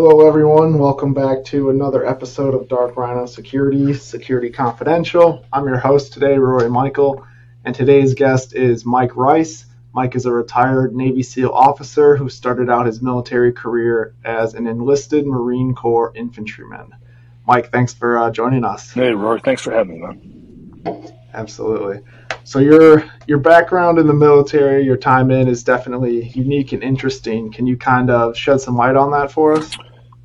Hello, everyone. Welcome back to another episode of Dark Rhino Security, Security Confidential. I'm your host today, Rory Michael, and today's guest is Mike Rice. Mike is a retired Navy SEAL officer who started out his military career as an enlisted Marine Corps infantryman. Mike, thanks for uh, joining us. Hey, Rory, thanks for having me, man. Absolutely. So your your background in the military, your time in, is definitely unique and interesting. Can you kind of shed some light on that for us?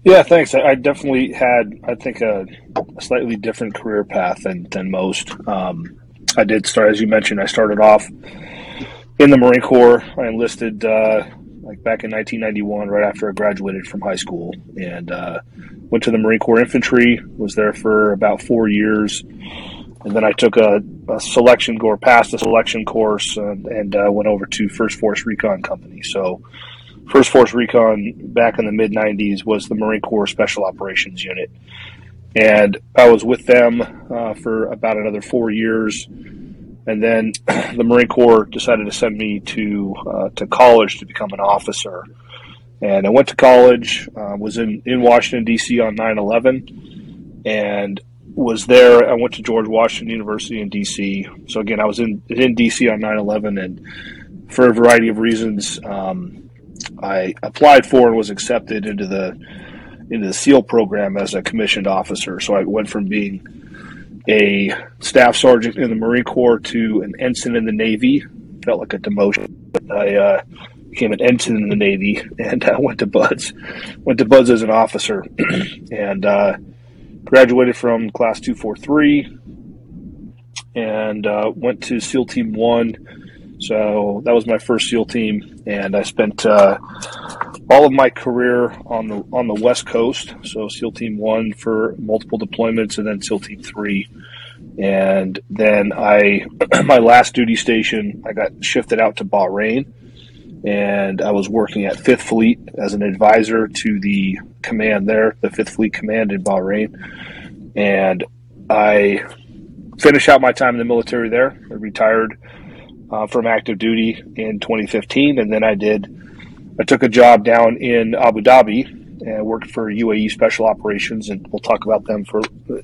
Yeah, thanks. I, I definitely had, I think, a, a, slightly different career path than than most. Um, I did start, as you mentioned, I started off in the Marine Corps. I enlisted uh, like back in 1991, right after I graduated from high school, and uh, went to the Marine Corps Infantry. Was there for about four years, and then I took a, a selection or passed a selection course, and, and uh, went over to First Force Recon Company. So. First Force Recon back in the mid 90s was the Marine Corps Special Operations Unit. And I was with them uh, for about another four years and then the Marine Corps decided to send me to uh, to college to become an officer. And I went to college, uh, was in, in Washington, D.C. on 9 11, and was there. I went to George Washington University in D.C. So, again, I was in, in D.C. on 9 11, and for a variety of reasons, um, I applied for and was accepted into the into the SEAL program as a commissioned officer. So I went from being a staff sergeant in the Marine Corps to an ensign in the Navy. Felt like a demotion. I uh, became an ensign in the Navy and uh, went to BUD/S. Went to BUD/S as an officer and uh, graduated from Class 243 and uh, went to SEAL Team 1 so that was my first SEAL team, and I spent uh, all of my career on the on the West Coast. So SEAL Team One for multiple deployments, and then SEAL Team Three, and then I my last duty station I got shifted out to Bahrain, and I was working at Fifth Fleet as an advisor to the command there, the Fifth Fleet Command in Bahrain, and I finished out my time in the military there. I retired uh, from active duty in 2015, and then I did. I took a job down in Abu Dhabi and worked for UAE Special Operations, and we'll talk about them for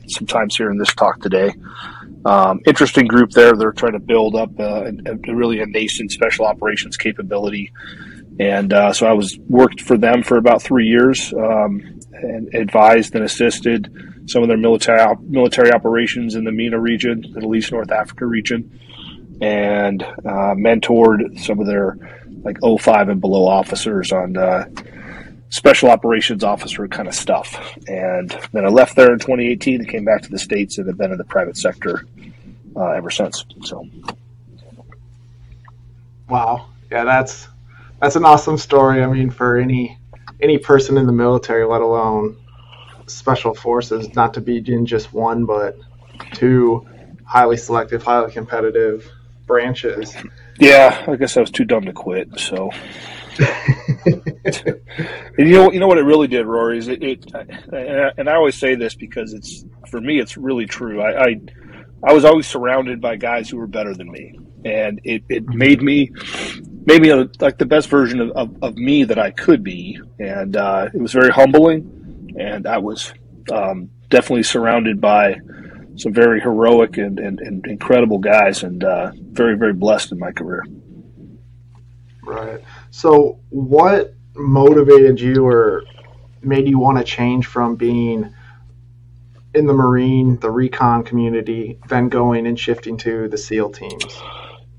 some times here in this talk today. Um, interesting group there. They're trying to build up a, a really a nascent special operations capability, and uh, so I was worked for them for about three years um, and advised and assisted some of their military military operations in the MENA region, Middle East North Africa region and uh, mentored some of their like 05 and below officers on uh, special operations officer kind of stuff. And then I left there in 2018 and came back to the States and have been in the private sector uh, ever since. So. Wow. Yeah, that's that's an awesome story. I mean, for any any person in the military, let alone special forces, not to be in just one, but two highly selective, highly competitive branches. Yeah, I guess I was too dumb to quit. So, you know, you know what it really did, Rory, is it, it and I always say this because it's for me, it's really true. I, I, I was always surrounded by guys who were better than me, and it, it made me made me a, like the best version of, of, of, me that I could be, and uh, it was very humbling, and I was um, definitely surrounded by some very heroic and, and, and incredible guys, and uh, very very blessed in my career. Right. So, what motivated you or made you want to change from being in the Marine, the recon community, then going and shifting to the SEAL teams?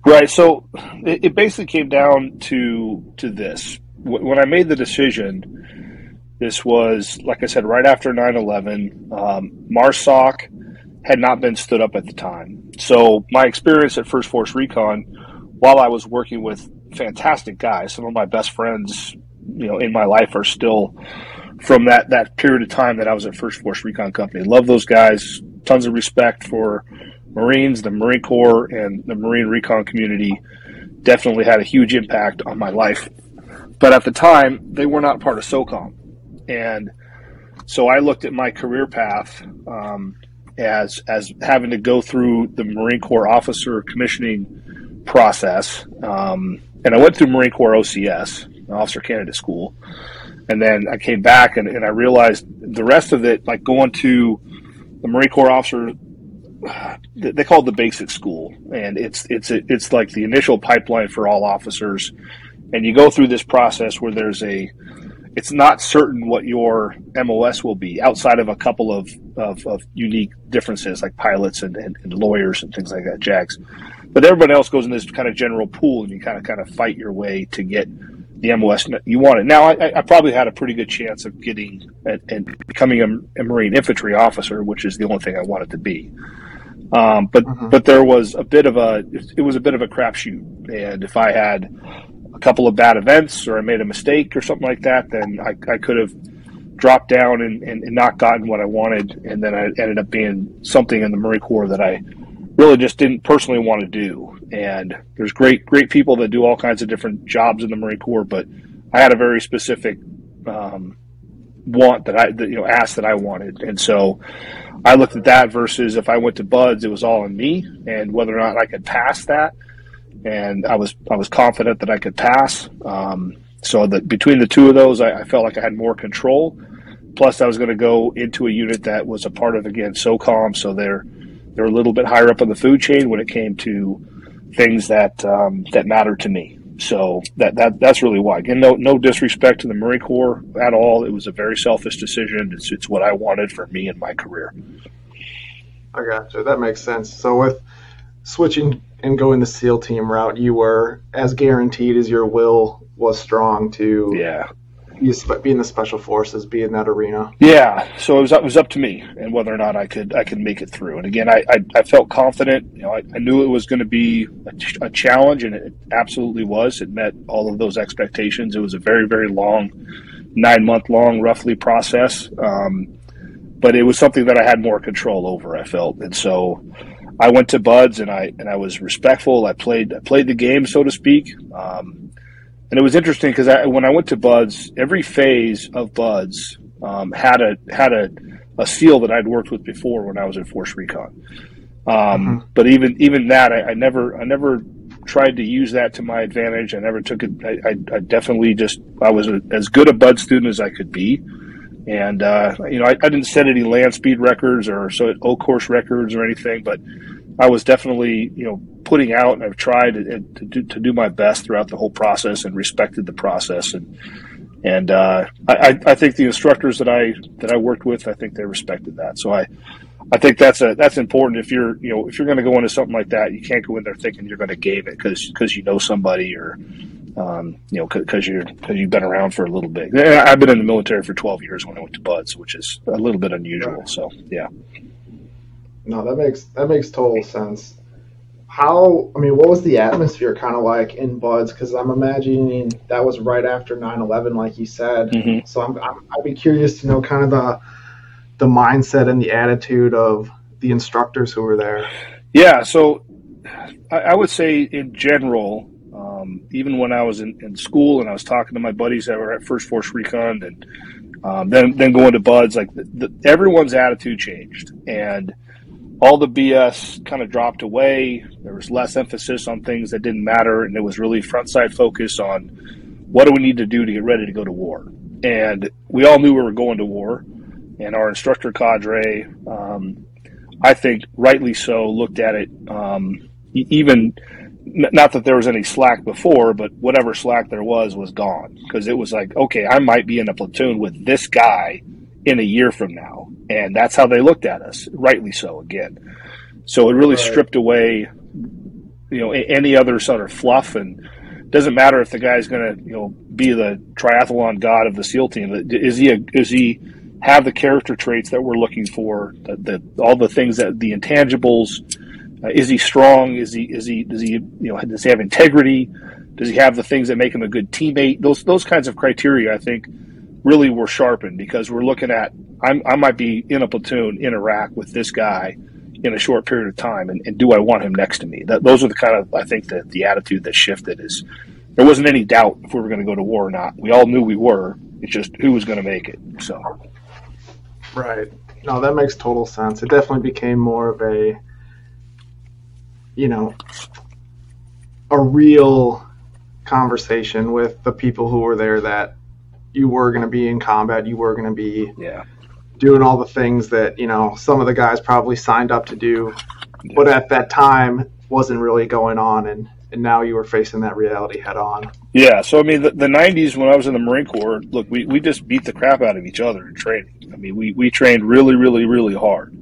Right. So it, it basically came down to to this. When I made the decision, this was like I said, right after 9-11. Um, MARSOC had not been stood up at the time. So my experience at First Force Recon, while I was working with fantastic guys, some of my best friends, you know, in my life are still from that that period of time that I was at First Force Recon Company. Love those guys. Tons of respect for Marines, the Marine Corps, and the Marine Recon community. Definitely had a huge impact on my life. But at the time, they were not part of SOCOM, and so I looked at my career path. Um, as as having to go through the Marine Corps officer commissioning process. Um, and I went through Marine Corps OCS, Officer Candidate School, And then I came back and, and I realized the rest of it, like going to the Marine Corps officer, they call it the basic school, and it's it's it's like the initial pipeline for all officers, and you go through this process where there's a it's not certain what your MOS will be outside of a couple of, of, of unique differences like pilots and, and, and, lawyers and things like that, JAGs. But everybody else goes in this kind of general pool and you kind of kind of fight your way to get the MOS you want it. Now, I, I probably had a pretty good chance of getting and becoming a, a, Marine infantry officer, which is the only thing I wanted to be. Um, but mm-hmm. but there was a bit of a it was a bit of a crapshoot, and if I had a couple of bad events or I made a mistake or something like that, then I, I could have dropped down and, and, and, not gotten what I wanted, and then I ended up being something in the Marine Corps that I really just didn't personally want to do. And there's great great people that do all kinds of different jobs in the Marine Corps, but I had a very specific um, want that I that, you know asked that I wanted, and so I looked at that versus if I went to BUD/S, it was all on me and whether or not I could pass that. And I was I was confident that I could pass. Um, so that between the two of those, I, I, felt like I had more control. Plus, I was going to go into a unit that was a part of again SOCOM, so they're they're a little bit higher up on the food chain when it came to things that um, that mattered to me. So that, that that's really why. Again, no no disrespect to the Marine Corps at all. It was a very selfish decision. It's it's what I wanted for me and my career. I gotcha. That makes sense. So with switching and going the SEAL team route, you were as guaranteed as your will was strong to yeah be in the special forces, be in that arena. Yeah, so it was it was up to me and whether or not I could I could make it through. And again, I I, I felt confident. You know, I, I knew it was going to be a, a, challenge, and it absolutely was. It met all of those expectations. It was a very very long, nine month long roughly process. Um, but it was something that I had more control over. I felt, and so I went to BUD/S and I and I was respectful. I played I played the game, so to speak. Um, and it was interesting because when I went to BUD/S, every phase of BUD/S um, had a had a, a SEAL that I'd worked with before when I was in Force Recon. Um, mm-hmm. But even even that, I, I, never I never tried to use that to my advantage. I never took it. I, I, I definitely just I was a, as good a BUD student as I could be. And uh, you know, I, I, didn't set any land speed records or so O course records or anything, but I was definitely, you know, putting out and I've tried to, to, do, to do my best throughout the whole process and respected the process. And, and, uh, I, I think the instructors that I, that I worked with, I think they respected that. So I, I think that's a, that's important. If you're, you know, if you're going to go into something like that, you can't go in there thinking you're going to game it because, because you know somebody or, um, you know, because you're because you've been around for a little bit. I've been in the military for 12 years when I went to BUD/S, which is a little bit unusual. So, yeah. No, that makes that makes total sense. How I mean, what was the atmosphere kind of like in BUD/S? Because I'm imagining that was right after 9/11, like you said. Mm-hmm. So I'm, I'm I'd be curious to know kind of the the mindset and the attitude of the instructors who were there. Yeah, so I, I would say in general, um, even when I was in, in, school and I was talking to my buddies that were at First Force Recon and um, then then going to BUD/S, like the, the, everyone's attitude changed and all the BS kind of dropped away. There was less emphasis on things that didn't matter, and it was really front side focus on what do we need to do to get ready to go to war. And we all knew we were going to war, and our instructor cadre, um, I think rightly so, looked at it um, even not that there was any slack before, but whatever slack there was was gone because it was like, okay, I might be in a platoon with this guy in a year from now. And that's how they looked at us, rightly so, again. So it really right. stripped away, you know, any other sort of fluff. And doesn't matter if the guy's going to, you know, be the triathlon god of the SEAL team. Is he, a, is he have the character traits that we're looking for, the, the all the things that the intangibles, uh, is he strong? Is he, is he, does he, you know, does he have integrity? Does he have the things that make him a good teammate? Those, those kinds of criteria, I think, really were sharpened because we're looking at I'm, i might be in a platoon in Iraq with this guy in a short period of time, and, and do I want him next to me? That, those are the kind of I think that the attitude that shifted is there wasn't any doubt if we were going to go to war or not. We all knew we were. It's just who was going to make it. So, right. No, that makes total sense. It definitely became more of a, you know, a real conversation with the people who were there that you were going to be in combat, you were going to be Yeah. Doing all the things that you know some of the guys probably signed up to do, Yeah. but at that time wasn't really going on, and and now you were facing that reality head on. Yeah, so I mean, the, the '90s when I was in the Marine Corps, look, we, we just beat the crap out of each other in training. I mean, we, we trained really, really, really hard.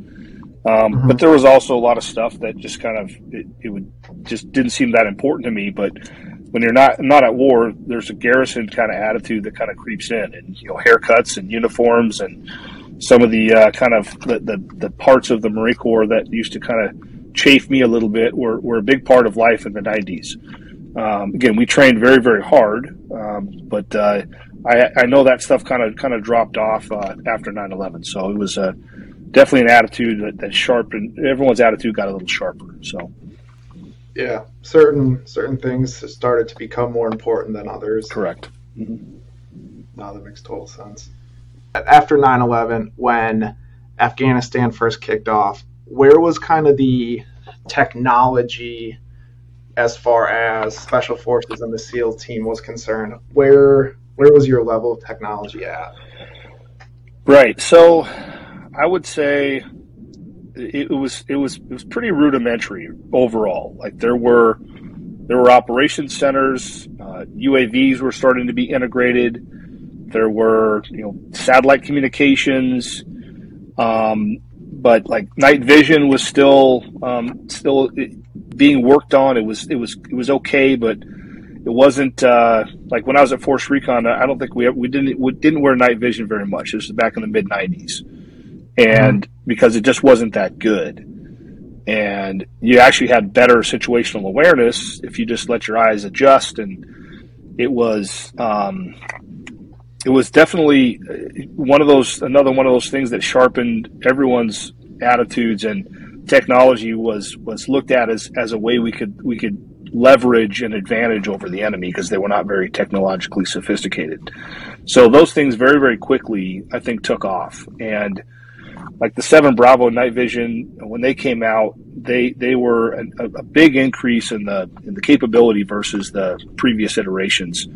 Um, Mhm. But there was also a lot of stuff that just kind of it, it would just didn't seem that important to me. But when you're not not at war, there's a garrison kind of attitude that kind of creeps in, and you know, haircuts and uniforms and some of the uh, kind of the, the the parts of the Marine Corps that used to kind of chafe me a little bit were, were a big part of life in the '90s. Um, again, we trained very, very hard, um, but uh, I, I know that stuff kind of kind of dropped off uh, after 9/11. So it was uh, definitely an attitude that, that sharpened. Everyone's attitude got a little sharper. So Yeah, certain certain things started to become more important than others. correct. Now that makes total sense. After 9 11, when Afghanistan first kicked off, where was kind of the technology as far as special forces and the SEAL team was concerned? Where where was your level of technology at? Right. So I would say it, was it was it was pretty rudimentary overall. Like there were there were operations centers, uh, UAVs were starting to be integrated. There were you know satellite communications, um, but like night vision was still um, still being worked on. It was it was it was okay, but it wasn't uh, like when I was at Force Recon. I don't think we we didn't we didn't wear night vision very much. This was back in the mid '90s, and because it just wasn't that good. And you actually had better situational awareness if you just let your eyes adjust. And it was um, it was definitely one of those another one of those things that sharpened everyone's attitudes and technology was was looked at as, as a way we could we could leverage an advantage over the enemy because they were not very technologically sophisticated. So those things very very quickly I think took off and like the Seven Bravo night vision when they came out they they were a, a big increase in the in the capability versus the previous iterations.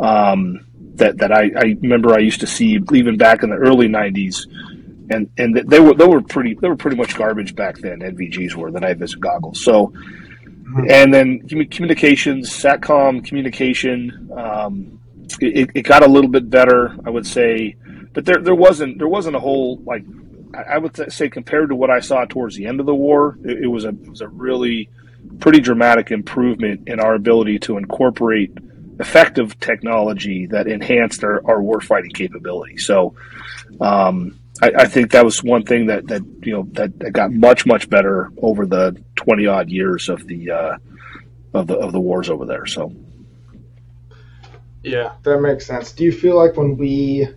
Um, that, that I, I remember I used to see even back in the early '90s, and and they were they were pretty they were pretty much garbage back then. NVGs were the night vision goggles. So, and then communications, satcom communication, um, it, it got a little bit better, I would say, but there there wasn't there wasn't a whole like I would say compared to what I saw towards the end of the war, it, it was a it was a really pretty dramatic improvement in our ability to incorporate effective technology that enhanced our, our warfighting capability. So um, I, I, think that was one thing that, that you know that, that, got much much better over the twenty odd years of the uh, of the of the wars over there. So yeah, that makes sense. Do you feel like when we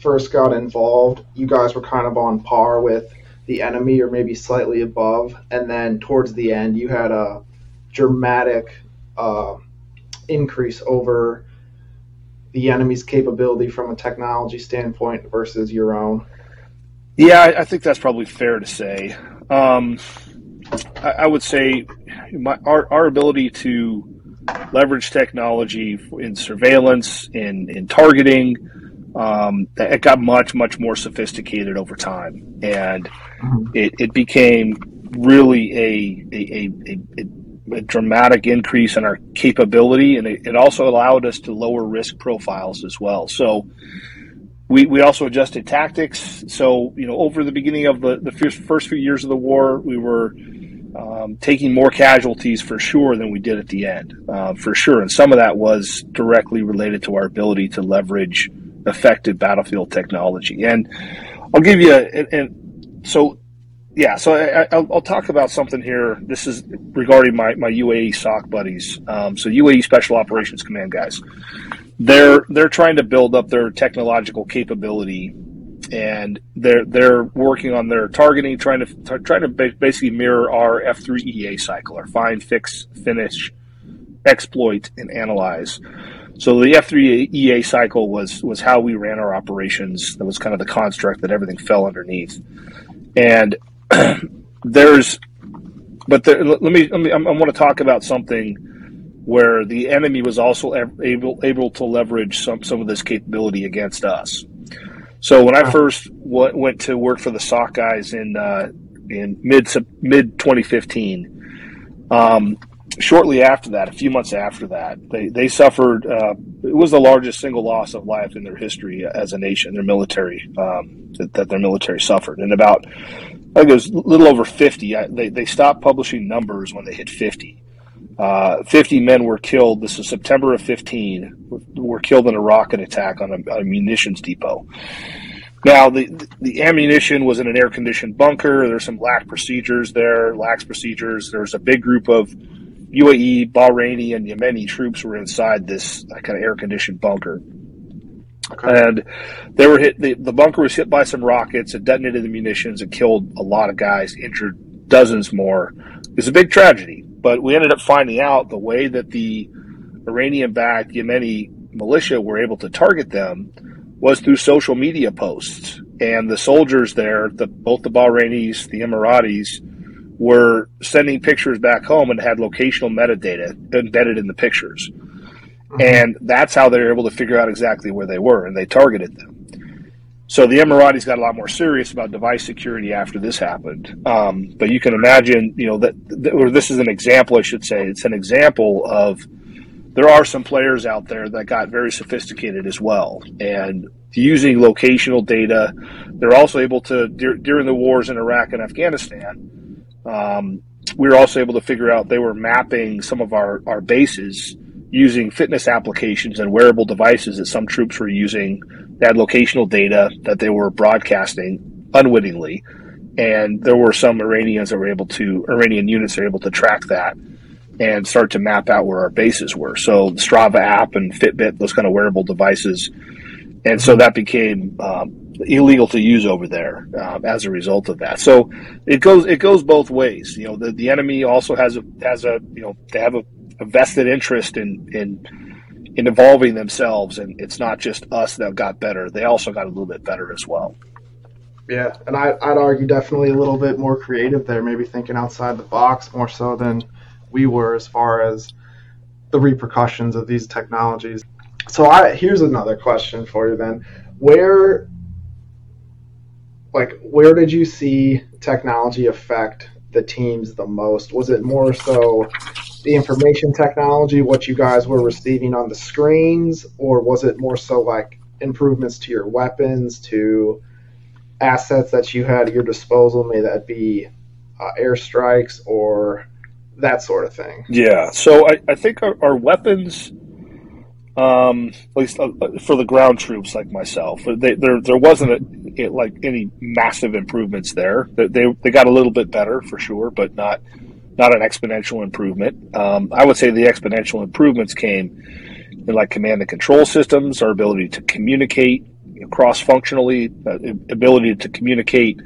first got involved, you guys were kind of on par with the enemy or maybe slightly above, and then towards the end you had a dramatic uh, increase over the enemy's capability from a technology standpoint versus your own. Yeah, I, I think that's probably fair to say. Um, I, I, would say my, our, our ability to leverage technology in surveillance, in, in targeting, um, it got much, much more sophisticated over time. And it, it became really a, a, a, a, a dramatic increase in our capability. And it, it also allowed us to lower risk profiles as well. So, we, we also adjusted tactics. So, you know, over the beginning of the, the first, first few years of the war, we were um, taking more casualties for sure than we did at the end, uh, for sure. And some of that was directly related to our ability to leverage effective battlefield technology. And I'll give you, a, and, and so, yeah, so I, will talk about something here. This is regarding my, my UAE SOC buddies. Um, so UAE Special Operations Command guys they're they're trying to build up their technological capability and they're they're working on their targeting trying to trying to basically mirror our F3 EA cycle our find fix finish exploit and analyze so the F3 EA cycle was was how we ran our operations that was kind of the construct that everything fell underneath and there's but there, let me let me I want to talk about something where the enemy was also able able to leverage some some of this capability against us. So when I first w- went to work for the SOC guys in uh, in mid mid 2015, um, shortly after that, a few months after that, they they suffered. Uh, it was the largest single loss of life in their history as a nation. Their military um, that, that, their military suffered, and about I think it was a little over 50. They they stopped publishing numbers when they hit 50. Uh, 50 men were killed. This is September of 15. Were killed in a rocket attack on a, a munitions depot. Now, the the ammunition was in an air conditioned bunker. There's some lax procedures there, lax procedures. There's a big group of UAE, Bahraini, and Yemeni troops were inside this kind of air conditioned bunker. Okay. And they were hit. The, the bunker was hit by some rockets. It detonated the munitions. It killed a lot of guys, injured dozens more. It was a big tragedy. But we ended up finding out the way that the Iranian-backed Yemeni militia were able to target them was through social media posts. And the soldiers there, the, both the Bahrainis, the Emiratis, were sending pictures back home and had locational metadata embedded in the pictures. Mm-hmm. And that's how they're able to figure out exactly where they were, and they targeted them. So the Emiratis got a lot more serious about device security after this happened. Um, but you can imagine, you know, that, that, or this is an example, I should say. It's an example of there are some players out there that got very sophisticated as well. And using locational data, they're also able to, during the wars in Iraq and Afghanistan, um, we were also able to figure out they were mapping some of our, our bases using fitness applications and wearable devices that some troops were using. They had locational data that they were broadcasting unwittingly. And there were some Iranians that were able to, Iranian units are able to track that and start to map out where our bases were. So the Strava app and Fitbit, those kind of wearable devices. And so that became um, illegal to use over there uh, as a result of that. So it goes it goes both ways. You know, the, the enemy also has a has a you know they have a, a vested interest in in in evolving themselves, and it's not just us that got better; they also got a little bit better as well. Yeah, and I, I'd argue definitely a little bit more creative there, maybe thinking outside the box more so than we were as far as the repercussions of these technologies. So I here's another question for you then. Where like where did you see technology affect the teams the most? Was it more so the information technology, what you guys were receiving on the screens, or was it more so like improvements to your weapons, to assets that you had at your disposal, may that be uh, airstrikes or that sort of thing. Yeah. So I, I think our, our weapons, um, at least uh, for the ground troops like myself, they, there there wasn't a, it, like any massive improvements there. They, they, they got a little bit better for sure, but not not an exponential improvement. Um, I would say the exponential improvements came in like command and control systems, our ability to communicate cross functionally, uh, ability to communicate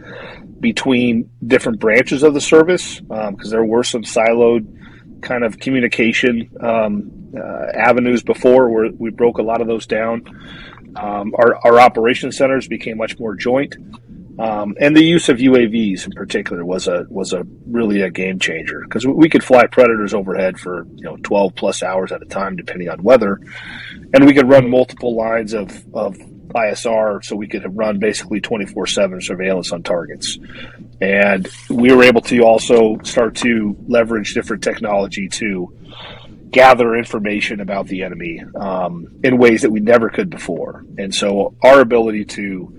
between different branches of the service because um, there were some siloed kind of communication um, uh, avenues before where we broke a lot of those down. Um, our, our operation centers became much more joint. Um, and the use of UAVs in particular was a was a really a game changer because we could fly predators overhead for you know 12 plus hours at a time depending on weather, and we could run multiple lines of, of ISR so we could run basically 24 7 surveillance on targets. And we were able to also start to leverage different technology to gather information about the enemy um, in ways that we never could before. And so our ability to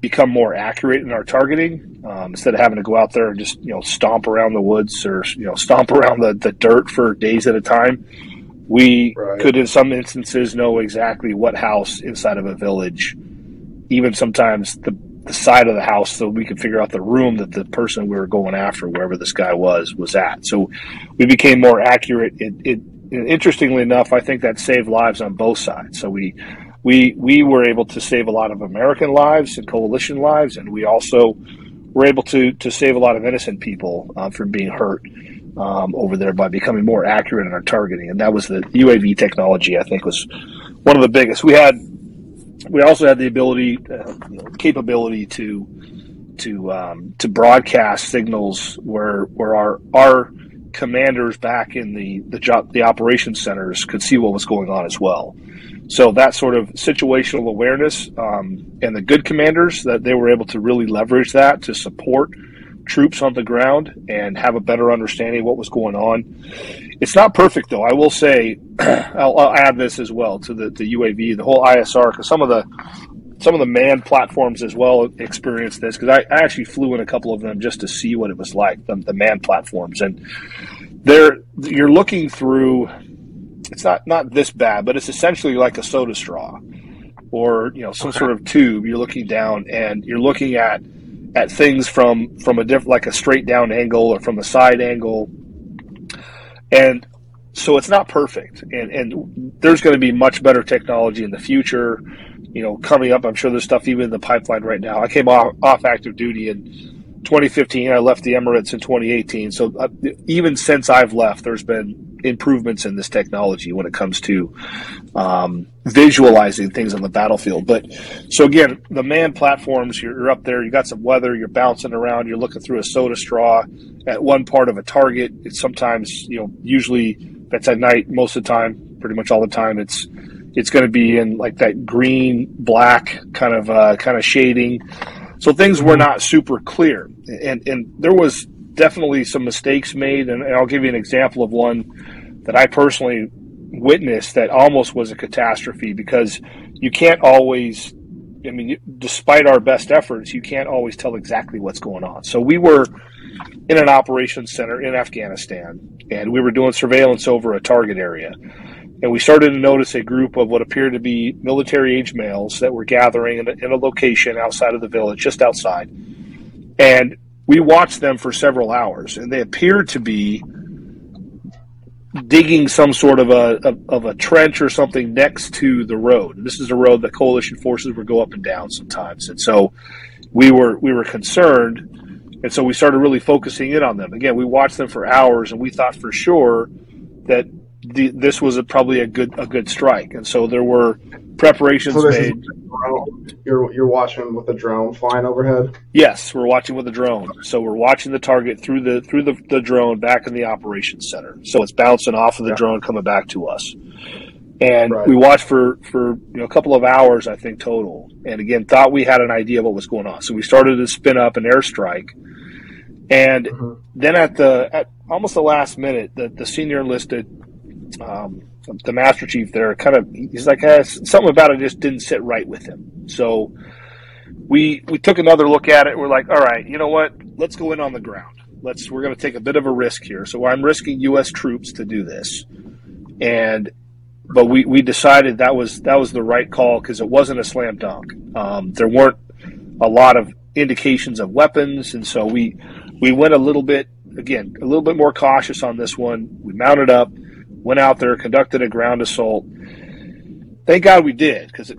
become more accurate in our targeting um, instead of having to go out there and just you know stomp around the woods or you know stomp around the, the dirt for days at a time we right. could, in some instances, know exactly what house inside of a village, even sometimes the, the side of the house, so we could figure out the room that the person we were going after, wherever this guy was, was at. So we became more accurate. It, it interestingly enough, I think that saved lives on both sides. So we we we were able to save a lot of American lives and coalition lives, and we also were able to to save a lot of innocent people uh, from being hurt um, over there by becoming more accurate in our targeting. And that was the UAV technology. I think was one of the biggest. We had we also had the ability, uh, you know, capability to to um, to broadcast signals where where our our commanders back in the the job the operations centers could see what was going on as well. So that sort of situational awareness um, and the good commanders that they were able to really leverage that to support troops on the ground and have a better understanding of what was going on. It's not perfect though. I will say, I'll, I'll add this as well to the, the UAV, the whole ISR, because some of the some of the manned platforms as well experienced this because I, I, actually flew in a couple of them just to see what it was like the, the manned platforms and they're you're looking through it's not not this bad but it's essentially like a soda straw or you know some okay. sort of tube you're looking down and you're looking at at things from from a different like a straight down angle or from a side angle and so it's not perfect and and there's going to be much better technology in the future you know, coming up. I'm sure there's stuff even in the pipeline right now. I came off, off active duty in 2015. I left the Emirates in 2018. So uh, even since I've left, there's been improvements in this technology when it comes to um, visualizing things on the battlefield. But so again, the man platforms, you're, you're up there, you got some weather, you're bouncing around, you're looking through a soda straw at one part of a target. It's sometimes, you know, usually that's at night most of the time, pretty much all the time. It's it's going to be in like that green black kind of uh, kind of shading. So things were not super clear, and and there was definitely some mistakes made. And, I'll give you an example of one that I personally witnessed that almost was a catastrophe because you can't always. I mean, despite our best efforts, you can't always tell exactly what's going on. So we were in an operations center in Afghanistan, and we were doing surveillance over a target area and we started to notice a group of what appeared to be military age males that were gathering in a, in a, location outside of the village, just outside. And we watched them for several hours, and they appeared to be digging some sort of a, of a trench or something next to the road. And this is a road that coalition forces would go up and down sometimes, and so we were we were concerned, and so we started really focusing in on them. Again, we watched them for hours, and we thought for sure that the, this was a, probably a good a good strike, and so there were preparations so made. You're you're watching with a drone flying overhead. Yes, we're watching with a drone. So we're watching the target through the through the, the drone back in the operations center. So it's bouncing off of the yeah. drone coming back to us. And right. we watched for for you know, a couple of hours, I think total. And again, thought we had an idea of what was going on. So we started to spin up an airstrike. And mm-hmm. then at the at almost the last minute, the, the senior enlisted um, the Master Chief there kind of he's like uh, something about it just didn't sit right with him. So we we took another look at it. We're like, all right, you know what? Let's go in on the ground. Let's we're going to take a bit of a risk here. So I'm risking U.S. troops to do this, and but we, we decided that was that was the right call because it wasn't a slam dunk. Um, there weren't a lot of indications of weapons, and so we we went a little bit again a little bit more cautious on this one. We mounted up went out there, conducted a ground assault. Thank God we did because it,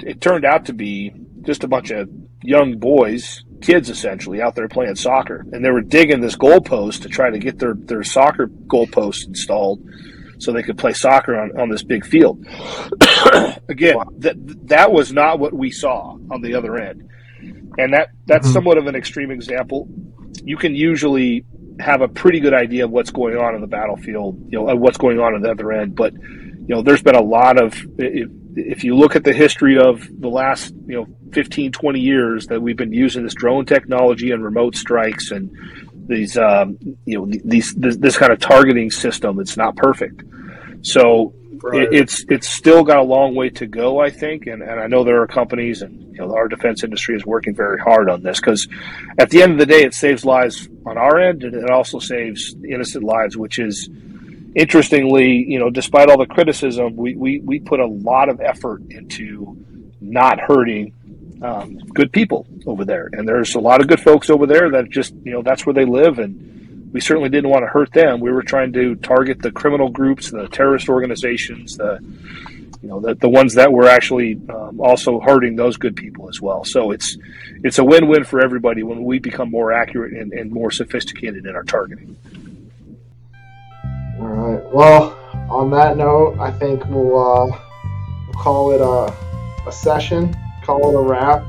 it turned out to be just a bunch of young boys, kids essentially, out there playing soccer. And they were digging this goalpost to try to get their, their soccer goalpost installed so they could play soccer on, on this big field. Again, that, that was not what we saw on the other end. And that, that's mm-hmm. somewhat of an extreme example. You can usually have a pretty good idea of what's going on in the battlefield, you know, what's going on on the other end. But you know, there's been a lot of if, if you look at the history of the last you know 15, 20 years that we've been using this drone technology and remote strikes and these um, you know these this, this kind of targeting system. It's not perfect. So Right. it's it's still got a long way to go, I think, and, and I know there are companies and you know our defense industry is working very hard on this because at the end of the day, it saves lives on our end, and it also saves innocent lives, which is interestingly, you know, despite all the criticism, we we, we put a lot of effort into not hurting um, good people over there, and there's a lot of good folks over there that just you know that's where they live and we certainly didn't want to hurt them. We were trying to target the criminal groups, the terrorist organizations, the you know the, the ones that were actually um, also hurting those good people as well. So it's it's a win-win for everybody when we become more accurate and, and more sophisticated in our targeting. All right. Well, on that note, I think we'll, uh, call it a, a session, call it a wrap.